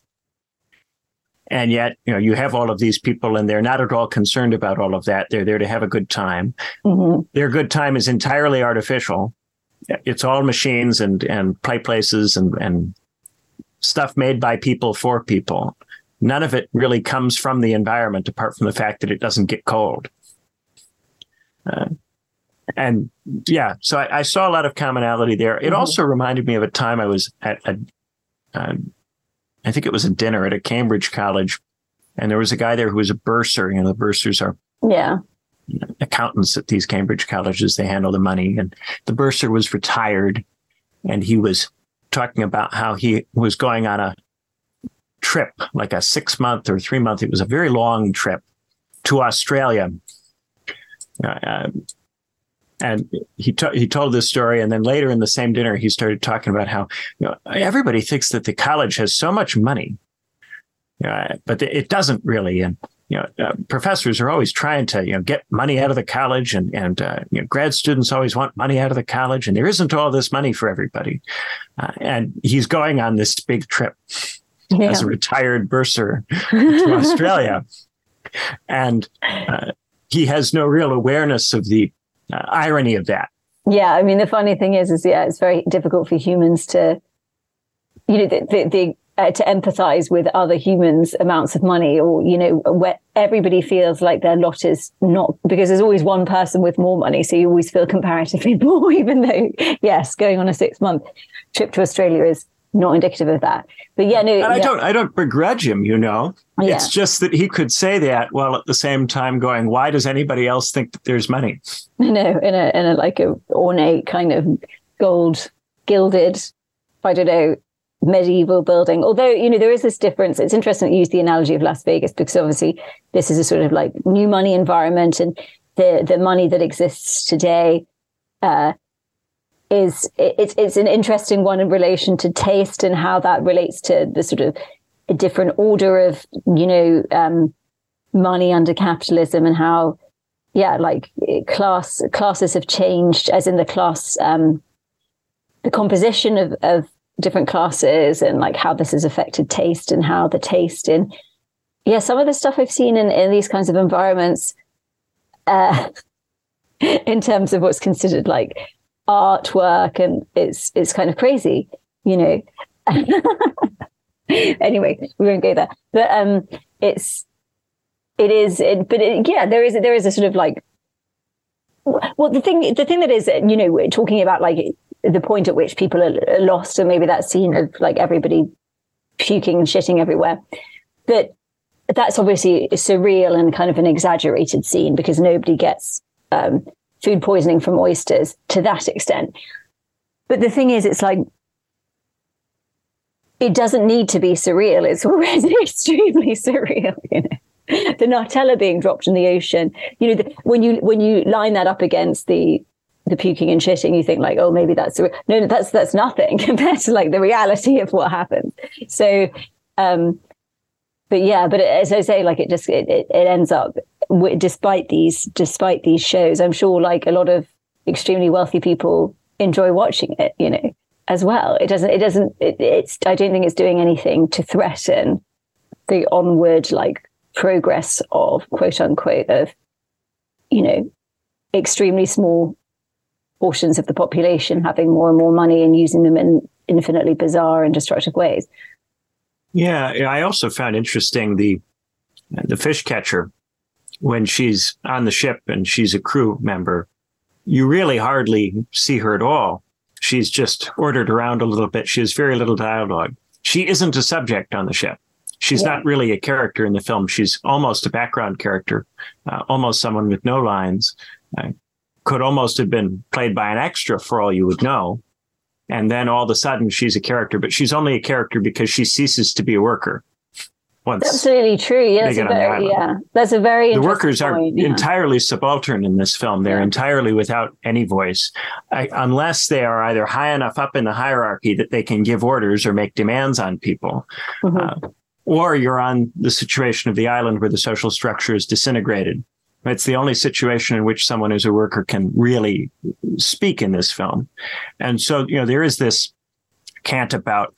And yet, you know, you have all of these people and they're not at all concerned about all of that. They're there to have a good time. Mm-hmm. Their good time is entirely artificial. It's all machines and, and play places and, and stuff made by people for people. None of it really comes from the environment apart from the fact that it doesn't get cold. Uh, and yeah, so I, I, saw a lot of commonality there. It mm-hmm. also reminded me of a time I was at a, uh, I think it was a dinner at a Cambridge college, and there was a guy there who was a bursar. You know, the bursars are yeah accountants at these Cambridge colleges. They handle the money, and the bursar was retired, and he was talking about how he was going on a trip, like a six month or three month. It was a very long trip to Australia. Uh, and he he told this story, and then later in the same dinner, he started talking about how you know, everybody thinks that the college has so much money, uh, but it doesn't really. And you know, uh, professors are always trying to you know get money out of the college, and and uh, you know, grad students always want money out of the college, and there isn't all this money for everybody. Uh, and he's going on this big trip yeah. as a retired bursar to Australia, and uh, he has no real awareness of the uh, irony of that. Yeah, I mean, the funny thing is, is yeah, it's very difficult for humans to, you know, the, the, the uh, to empathize with other humans' amounts of money, or you know, where everybody feels like their lot is not because there's always one person with more money, so you always feel comparatively more, even though yes, going on a six month trip to Australia is not indicative of that. But yeah, no, and I don't, I don't begrudge him. You know, yeah. it's just that he could say that while at the same time going, "Why does anybody else think that there's money?" No, in a in a like a ornate kind of gold gilded, I don't know, medieval building. Although you know there is this difference. It's interesting to use the analogy of Las Vegas because obviously this is a sort of like new money environment, and the the money that exists today. Uh, is it's it's an interesting one in relation to taste and how that relates to the sort of a different order of you know um, money under capitalism and how yeah like class classes have changed as in the class um, the composition of, of different classes and like how this has affected taste and how the taste in yeah some of the stuff I've seen in, in these kinds of environments uh, in terms of what's considered like artwork and it's it's kind of crazy you know. Anyway we won't go there. But um it's it is it, but it, yeah there is there is a sort of like well the thing the thing that is you know we're talking about like the point at which people are lost and maybe that scene of like everybody puking and shitting everywhere. That that's obviously surreal and kind of an exaggerated scene because nobody gets um, food poisoning from oysters to that extent. But the thing is, it's like, it doesn't need to be surreal. It's already extremely surreal, you know. The Nutella being dropped in the ocean, you know, the, when you when you line that up against the the puking and shitting, you think like, oh, maybe that's no, no, that's that's nothing compared to like the reality of what happened. So, um, but yeah, but as I say, like it just it, it, it ends up despite these despite these shows, I'm sure like a lot of extremely wealthy people enjoy watching it. You know, as well. It doesn't. It doesn't. It, it's. I don't think it's doing anything to threaten the onward like progress of quote unquote of you know extremely small portions of the population having more and more money and using them in infinitely bizarre and destructive ways. Yeah, I also found interesting the the fish catcher when she's on the ship and she's a crew member, you really hardly see her at all. She's just ordered around a little bit. She has very little dialogue. She isn't a subject on the ship. She's yeah. not really a character in the film. She's almost a background character, uh, almost someone with no lines. Uh, could almost have been played by an extra for all you would know. And then all of a sudden she's a character, but she's only a character because she ceases to be a worker once absolutely true. Yes, yeah, very, yeah, that's a very the workers point, are yeah. entirely subaltern in this film. They're yeah. entirely without any voice, I, unless they are either high enough up in the hierarchy that they can give orders or make demands on people. Mm-hmm. Uh, or you're on the situation of the island where the social structure is disintegrated. It's the only situation in which someone who's a worker can really speak in this film. And so, you know, there is this cant about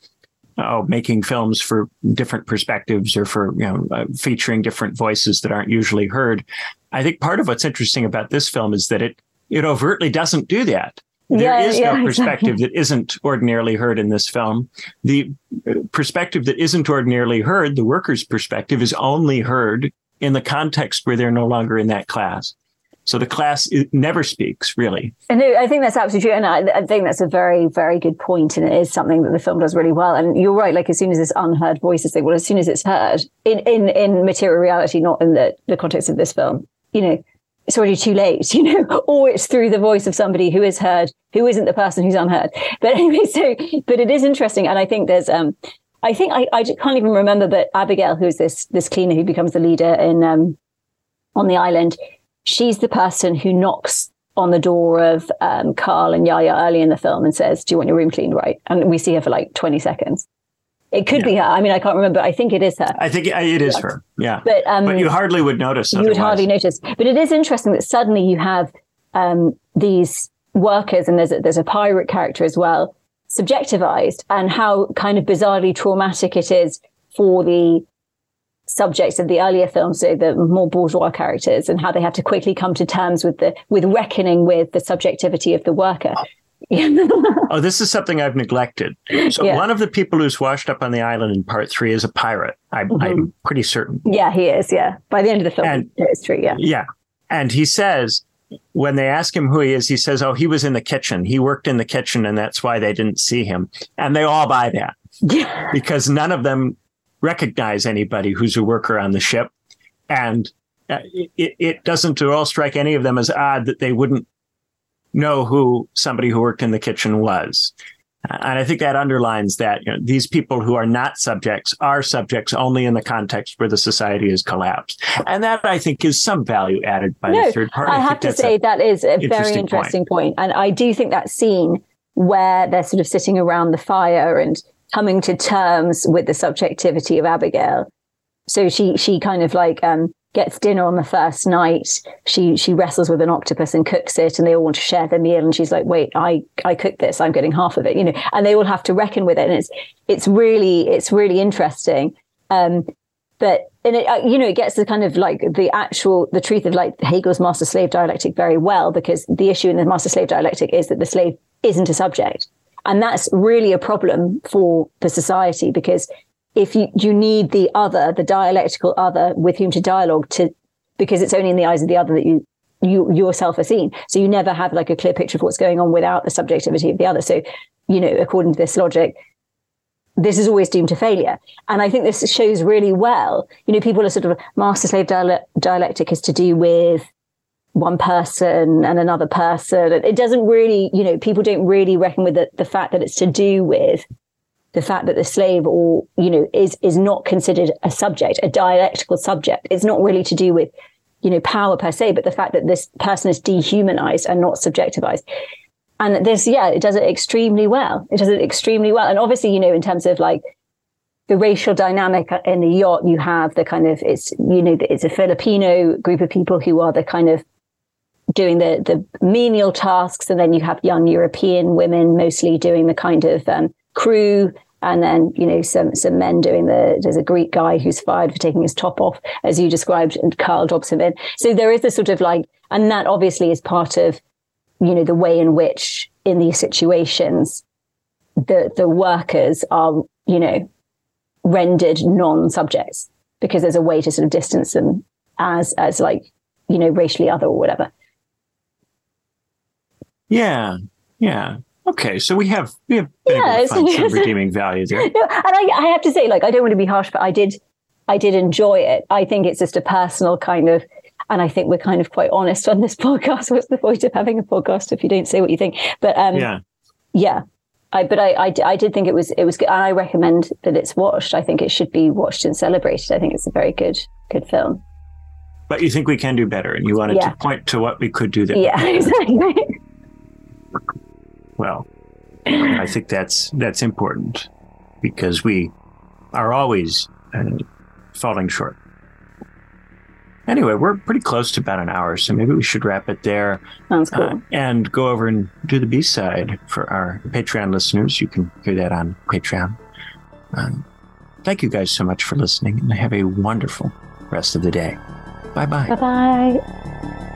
oh, making films for different perspectives or for you know uh, featuring different voices that aren't usually heard. I think part of what's interesting about this film is that it it overtly doesn't do that. There yeah, is yeah, no perspective exactly. that isn't ordinarily heard in this film. The uh, perspective that isn't ordinarily heard, the worker's perspective, is only heard in the context where they're no longer in that class. So the class never speaks, really. And I think that's absolutely true. And I, I, think that's a very, very good point. And it is something that the film does really well. And you're right. Like as soon as this unheard voice is thing, well, as soon as it's heard in, in, in material reality, not in the, the context of this film, you know, it's already too late, you know, or it's through the voice of somebody who is heard, who isn't the person who's unheard. But anyway, so, but it is interesting. And I think there's, um, I think I, I can't even remember, but Abigail, who's this, this cleaner who becomes the leader in, um, on the island, she's the person who knocks on the door of um, Carl and Yaya early in the film and says, Do you want your room cleaned? Right. And we see her for like 20 seconds. It could yeah. be her. I mean, I can't remember. I think it is her. I think it is her. Yeah. But, um, but you hardly would notice. You would hardly notice. But it is interesting that suddenly you have um, these workers, and there's a, there's a pirate character as well, subjectivized, and how kind of bizarrely traumatic it is for the subjects of the earlier films, so the more bourgeois characters, and how they have to quickly come to terms with the with reckoning with the subjectivity of the worker. oh, this is something I've neglected. So yeah. one of the people who's washed up on the island in part three is a pirate. I, mm-hmm. I'm pretty certain. Yeah, he is. Yeah, by the end of the film, and, it's true. Yeah, yeah, and he says when they ask him who he is, he says, "Oh, he was in the kitchen. He worked in the kitchen, and that's why they didn't see him." And they all buy that. Yeah. because none of them recognize anybody who's a worker on the ship, and uh, it, it doesn't at all strike any of them as odd that they wouldn't know who somebody who worked in the kitchen was. And I think that underlines that you know, these people who are not subjects are subjects only in the context where the society has collapsed. And that I think is some value added by no, the third party. I, I have to say that is a very interesting point. point. And I do think that scene where they're sort of sitting around the fire and coming to terms with the subjectivity of Abigail. So she she kind of like um gets dinner on the first night. She she wrestles with an octopus and cooks it, and they all want to share their meal. And she's like, "Wait, I I cooked this. I'm getting half of it." You know, and they all have to reckon with it. And it's it's really it's really interesting. Um, but and it, uh, you know, it gets the kind of like the actual the truth of like Hegel's master slave dialectic very well because the issue in the master slave dialectic is that the slave isn't a subject. And that's really a problem for the society because if you you need the other, the dialectical other with whom to dialogue to because it's only in the eyes of the other that you you yourself are seen. So you never have like a clear picture of what's going on without the subjectivity of the other. So, you know, according to this logic, this is always doomed to failure. And I think this shows really well, you know, people are sort of master slave dialectic is to do with one person and another person. It doesn't really, you know, people don't really reckon with the, the fact that it's to do with the fact that the slave or you know is is not considered a subject a dialectical subject. It's not really to do with you know power per se but the fact that this person is dehumanized and not subjectivized. And this yeah it does it extremely well. It does it extremely well. And obviously you know in terms of like the racial dynamic in the yacht you have the kind of it's you know it's a filipino group of people who are the kind of doing the the menial tasks and then you have young european women mostly doing the kind of um, crew and then you know some some men doing the there's a Greek guy who's fired for taking his top off as you described and Carl in so there is this sort of like and that obviously is part of you know the way in which in these situations the the workers are you know rendered non-subjects because there's a way to sort of distance them as as like you know racially other or whatever yeah yeah Okay, so we have we have yeah, some redeeming value there. No, and I, I have to say, like, I don't want to be harsh, but I did I did enjoy it. I think it's just a personal kind of, and I think we're kind of quite honest on this podcast. What's the point of having a podcast if you don't say what you think? But um, yeah, yeah. I, but I, I, I did think it was it was good, and I recommend that it's watched. I think it should be watched and celebrated. I think it's a very good good film. But you think we can do better, and you wanted yeah. to point to what we could do there. Yeah, exactly well. I think that's that's important because we are always uh, falling short. Anyway, we're pretty close to about an hour, so maybe we should wrap it there. Sounds cool. Uh, and go over and do the B side for our Patreon listeners. You can hear that on Patreon. Um, thank you guys so much for listening, and have a wonderful rest of the day. Bye bye. Bye bye.